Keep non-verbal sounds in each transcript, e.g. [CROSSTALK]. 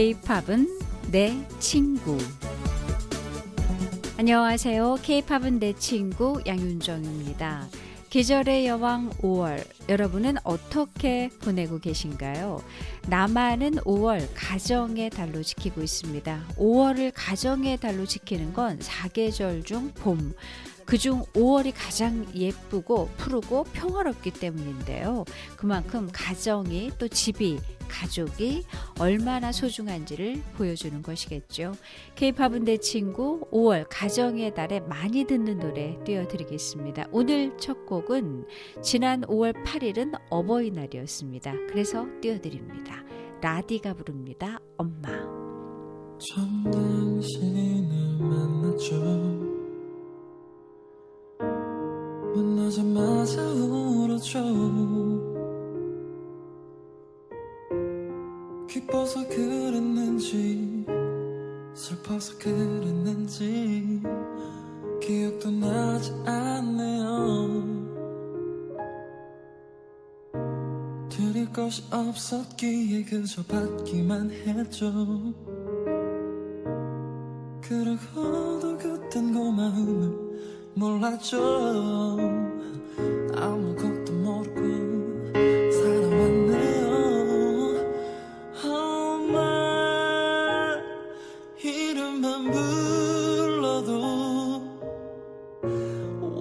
K-팝은 내 친구. 안녕하세요. K-팝은 내 친구 양윤정입니다. 계절의 여왕 5월. 여러분은 어떻게 보내고 계신가요? 남한은 5월 가정의 달로 지키고 있습니다. 5월을 가정의 달로 지키는 건 사계절 중 봄. 그중 5월이 가장 예쁘고 푸르고 평화롭기 때문인데요. 그만큼 가정이 또 집이 가족이 얼마나 소중한지를 보여주는 것이겠죠. K-팝은 내 친구 5월 가정의 달에 많이 듣는 노래 띄워드리겠습니다. 오늘 첫 곡은 지난 5월 8일은 어버이날이었습니다. 그래서 띄워드립니다. 라디가 부릅니다. 엄마. 만나자마자 울었죠 기뻐서 그랬는지 슬퍼서 그랬는지 기억도 나지 않네요. 드릴 것이 없었기에 그저 받기만 했죠. 그러고도 그땐 고마움을 몰랐죠. 아무것도 모르고 살아왔네요. 엄마 이름만 불러도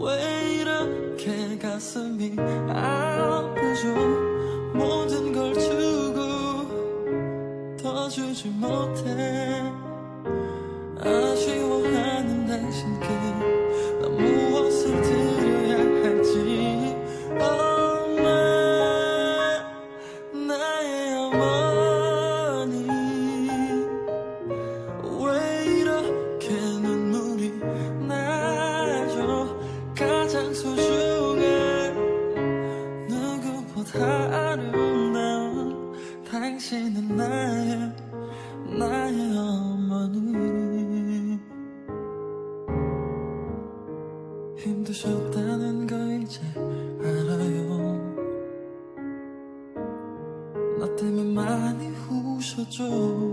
왜 이렇게 가슴이 아프죠? 모든 걸 주고 더 주지 못해. 아쉬워하는 당신께 난 무엇 힘드셨다는 거 이제 알아요. 나 때문에 많이 우셨죠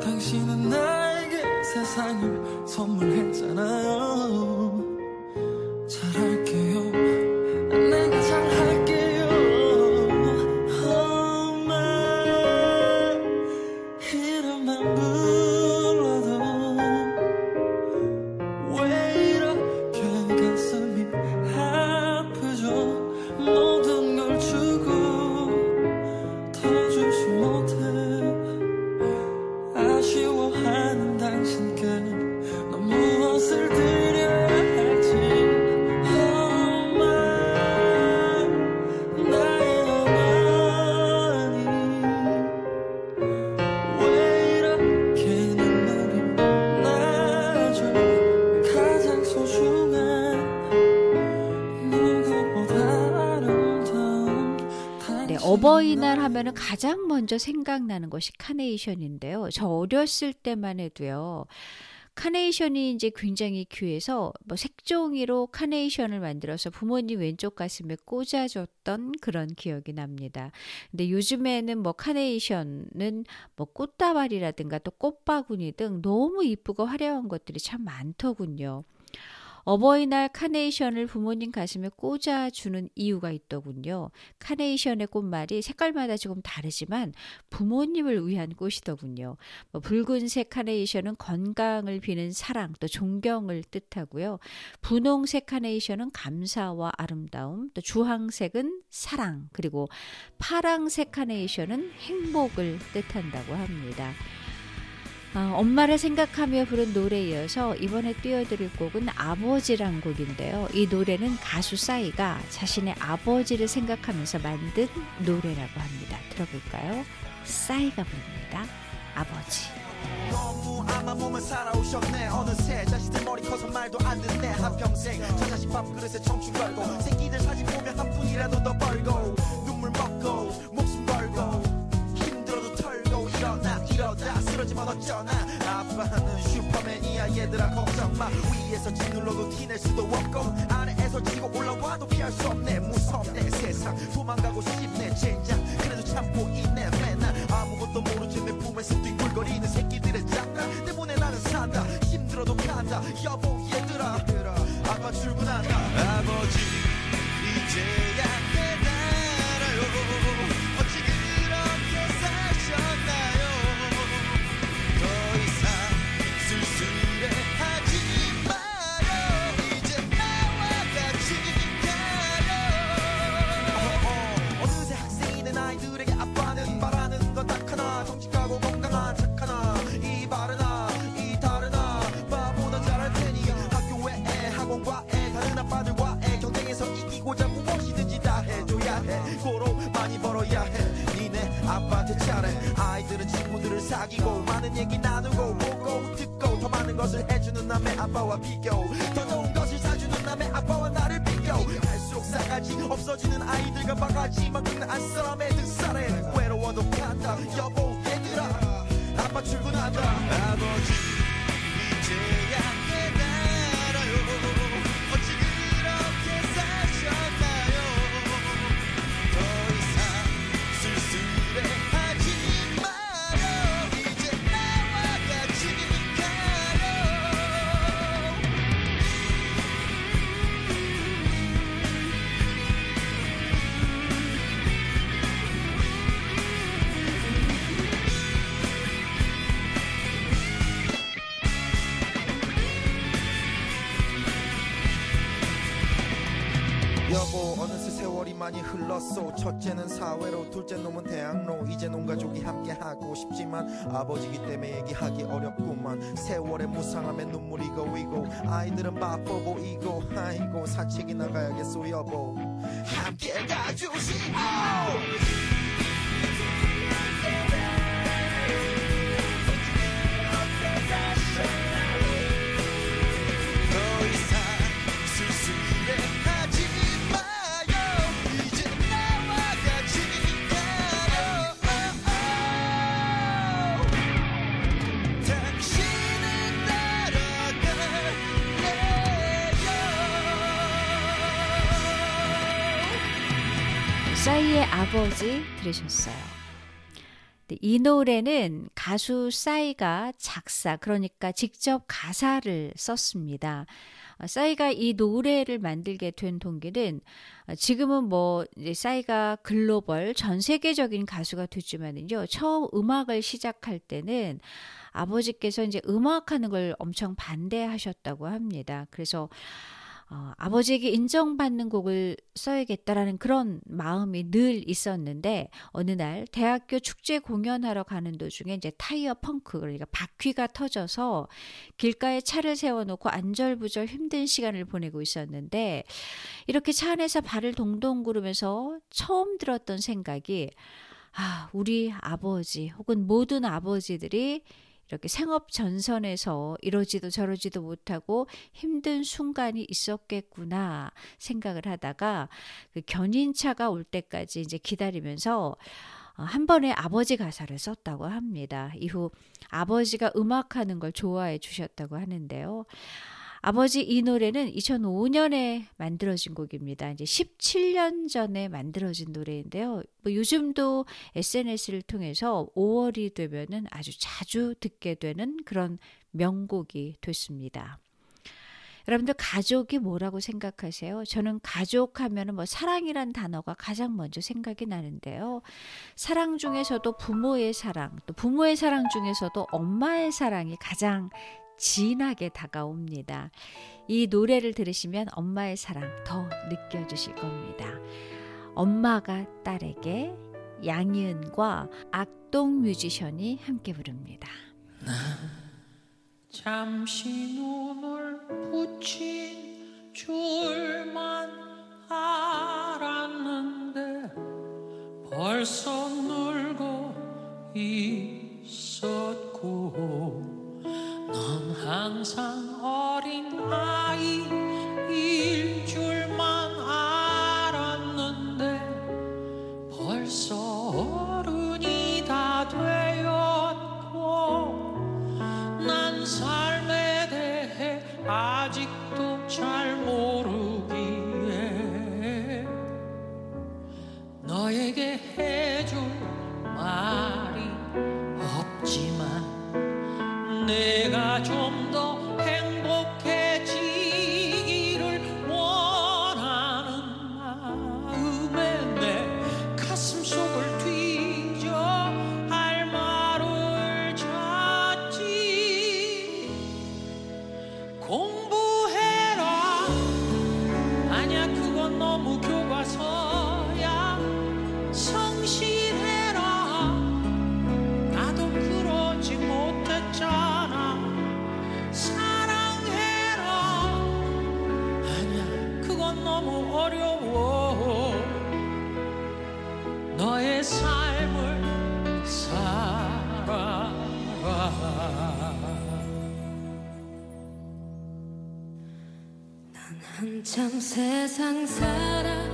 당신은 나에게 세상을 선물했잖아요 하면은 가장 먼저 생각나는 것이 카네이션인데요. 저 어렸을 때만 해도요. 카네이션이 이제 굉장히 귀해서 뭐 색종이로 카네이션을 만들어서 부모님 왼쪽 가슴에 꽂아줬던 그런 기억이 납니다. 근데 요즘에는 뭐 카네이션은 뭐 꽃다발이라든가 또 꽃바구니 등 너무 이쁘고 화려한 것들이 참 많더군요. 어버이날 카네이션을 부모님 가슴에 꽂아주는 이유가 있더군요. 카네이션의 꽃말이 색깔마다 조금 다르지만 부모님을 위한 꽃이더군요. 뭐 붉은색 카네이션은 건강을 비는 사랑 또 존경을 뜻하고요. 분홍색 카네이션은 감사와 아름다움, 또 주황색은 사랑, 그리고 파랑색 카네이션은 행복을 뜻한다고 합니다. 아, 엄마를 생각하며 부른 노래에 이어서 이번에 띄워드릴 곡은 아버지란 곡인데요. 이 노래는 가수 싸이가 자신의 아버지를 생각하면서 만든 노래라고 합니다. 들어볼까요? 싸이가 부릅니다. 아버지. 너무 아마 보면 살아오셨네 어느새 자식들 머리 커서 말도 안 듣네 한평생 저 자식 밥그릇에 청춘 걸고 새끼들 사진 보면 한 푼이라도 더 벌고 눈물 먹고 목숨 걸고 쓰러지면 어쩌나? 아빠는 슈퍼맨이야 얘들아 걱정 마. 위에서 짓눌러도 티낼 수도 없고 아래에서 지고 올라와도 피할 수 없네. 무섭네 세상. 도망가고 싶네 젠장. 그래도 참고 있네 맨날 아무것도 모르지 내 품에서 뒹굴거리는 새끼들의 장난 때문에 나는 산다. 힘들어도 간다. 여보 얘들아. 아빠 출근한다. 아버지 이제 사귀고 많은 얘기 나누고 보고 듣고 더 많은 것을 해주는 남의 아빠와 비교. 더 좋은 것을 사주는 남의 아빠와 나를 비교. 갈수록 싸가지 없어지는 아이들과 바가지만큼 안 사람의 등살에 외로워도 간다. 여보 얘들아 아빠 출근한다. 아버지 이제야 흘렀어 첫째는 사회로 둘째 놈은 대학로. 이제 온 가족이 함께 하고 싶지만 아버지기 때문에 얘기하기 어렵구만. 세월의 무상함에 눈물이 고이고 아이들은 바빠 보이고 아이고 산책이 나가야겠어 여보. 함께 가주시오 싸이의 아버지 들으셨어요. 네, 이 노래는 가수 싸이가 작사, 그러니까 직접 가사를 썼습니다. 어, 싸이가 이 노래를 만들게 된 동기는 어, 지금은 뭐 싸이가 글로벌 전 세계적인 가수가 됐지만은요 처음 음악을 시작할 때는 아버지께서 이제 음악하는 걸 엄청 반대하셨다고 합니다. 그래서 어, 아버지에게 인정받는 곡을 써야겠다라는 그런 마음이 늘 있었는데 어느 날 대학교 축제 공연하러 가는 도중에 이제 타이어 펑크 그러니까 바퀴가 터져서 길가에 차를 세워놓고 안절부절 힘든 시간을 보내고 있었는데 이렇게 차 안에서 발을 동동 구르면서 처음 들었던 생각이 아 우리 아버지 혹은 모든 아버지들이 이렇게 생업 전선에서 이러지도 저러지도 못하고 힘든 순간이 있었겠구나 생각을 하다가 그 견인차가 올 때까지 이제 기다리면서 어, 한 번에 아버지 가사를 썼다고 합니다. 이후 아버지가 음악하는 걸 좋아해 주셨다고 하는데요. 아버지 이 노래는 2005년에 만들어진 곡입니다. 이제 17년 전에 만들어진 노래인데요. 뭐 요즘도 SNS를 통해서 5월이 되면은 아주 자주 듣게 되는 그런 명곡이 됐습니다. 여러분들 가족이 뭐라고 생각하세요? 저는 가족 하면은 뭐 사랑이란 단어가 가장 먼저 생각이 나는데요. 사랑 중에서도 부모의 사랑, 또 부모의 사랑 중에서도 엄마의 사랑이 가장 진하게 다가옵니다. 이 노래를 들으시면 엄마의 사랑 더 느껴지실 겁니다. 엄마가 딸에게 양희은과 악동 뮤지션이 함께 부릅니다. 잠시 눈을 붙인 줄만 알았는데 벌써 놀고 있 내가 좀더 삶을 살아라. 한참 세상 살아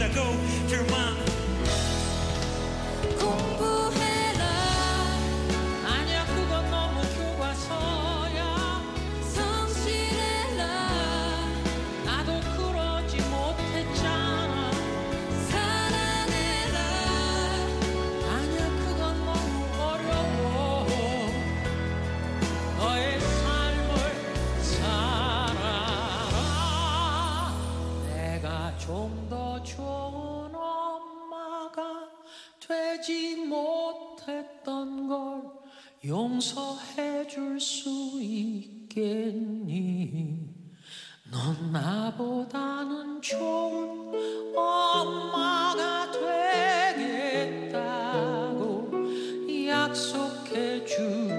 자라겠다 용서해 줄 수 있겠니? 넌 나보다는 좋은 엄마가 되겠다고 약속해 주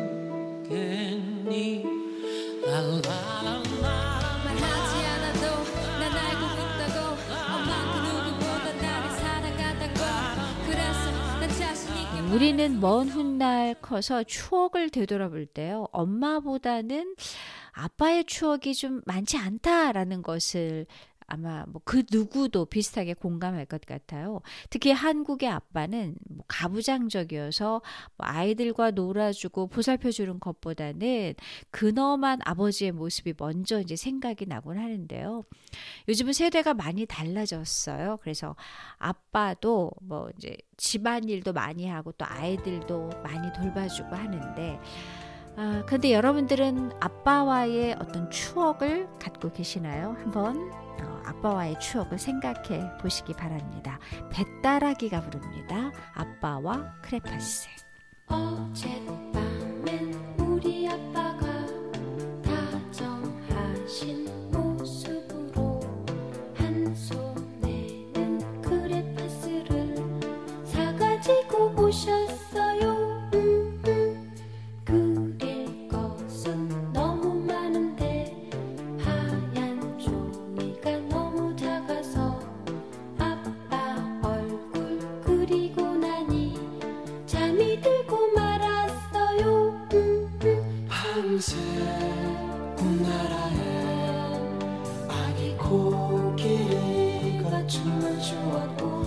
우리는 먼 훗날 커서 추억을 되돌아볼 때요. 엄마보다는 아빠의 추억이 좀 많지 않다라는 것을 아마 뭐 그 누구도 비슷하게 공감할 것 같아요. 특히 한국의 아빠는 뭐 가부장적이어서 뭐 아이들과 놀아주고 보살펴주는 것보다는 근엄한 아버지의 모습이 먼저 이제 생각이 나곤 하는데요. 요즘은 세대가 많이 달라졌어요. 그래서 아빠도 뭐 이제 집안일도 많이 하고 또 아이들도 많이 돌봐주고 하는데 아, 근데 여러분들은 아빠와의 어떤 추억을 갖고 계시나요? 한번 어, 아빠와의 추억을 생각해 보시기 바랍니다. 배따라기가 부릅니다. 아빠와 크레파스. 어젯밤 코끼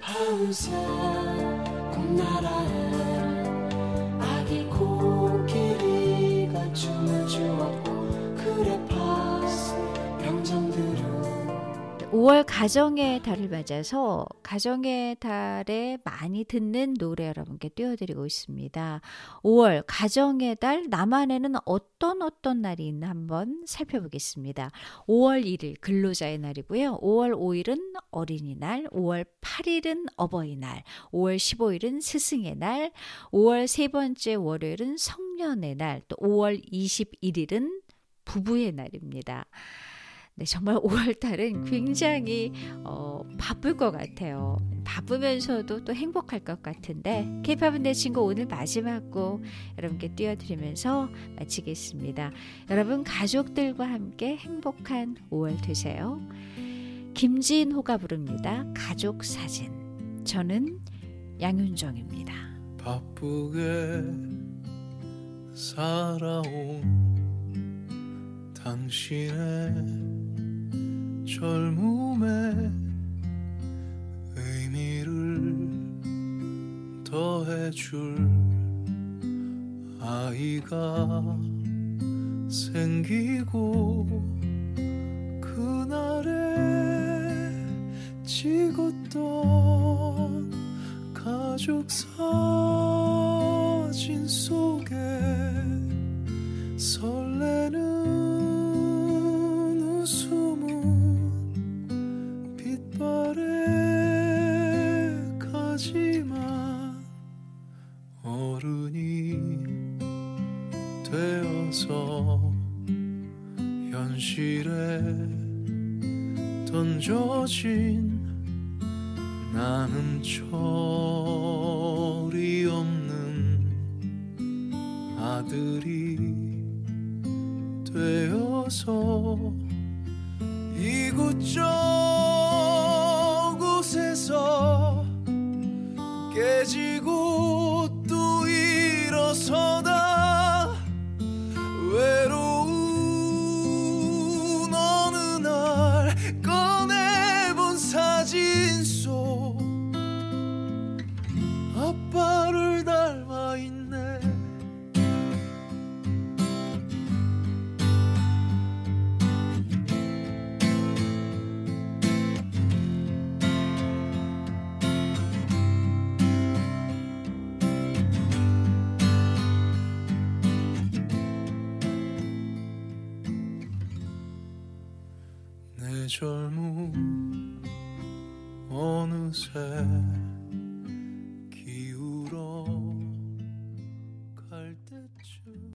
밤새 꿈나라에 5월 가정의 달을 맞아서 가정의 달에 많이 듣는 노래 여러분께 띄워드리고 있습니다. 5월 가정의 달 남한에는 어떤 어떤 날이 있나 한번 살펴보겠습니다. 5월 1일 근로자의 날이고요. 5월 5일은 어린이날, 5월 8일은 어버이날, 5월 15일은 스승의 날, 5월 세 번째 월요일은 성년의 날, 또 5월 21일은 부부의 날입니다. 네, 정말 [LAUGHS] 5월 달은 굉장히 어, 바쁠 것 같아요. 바쁘면서도 또 행복할 것 같은데 케이팝은 내 친구 오늘 마지막 곡 여러분께 띄워드리면서 마치겠습니다. 여러분 가족들과 함께 행복한 5월 되세요. 김진호가 부릅니다. 가족 사진. 저는 양윤정입니다. 바쁘게 살아온 당신의 젊음의 의미를 더해줄 아이가 생기고 그날에 찍었던 가족 사진 속에 설레는 되어서 현실에 던져진 나는 철이 없는 아들이 되어서 이곳저곳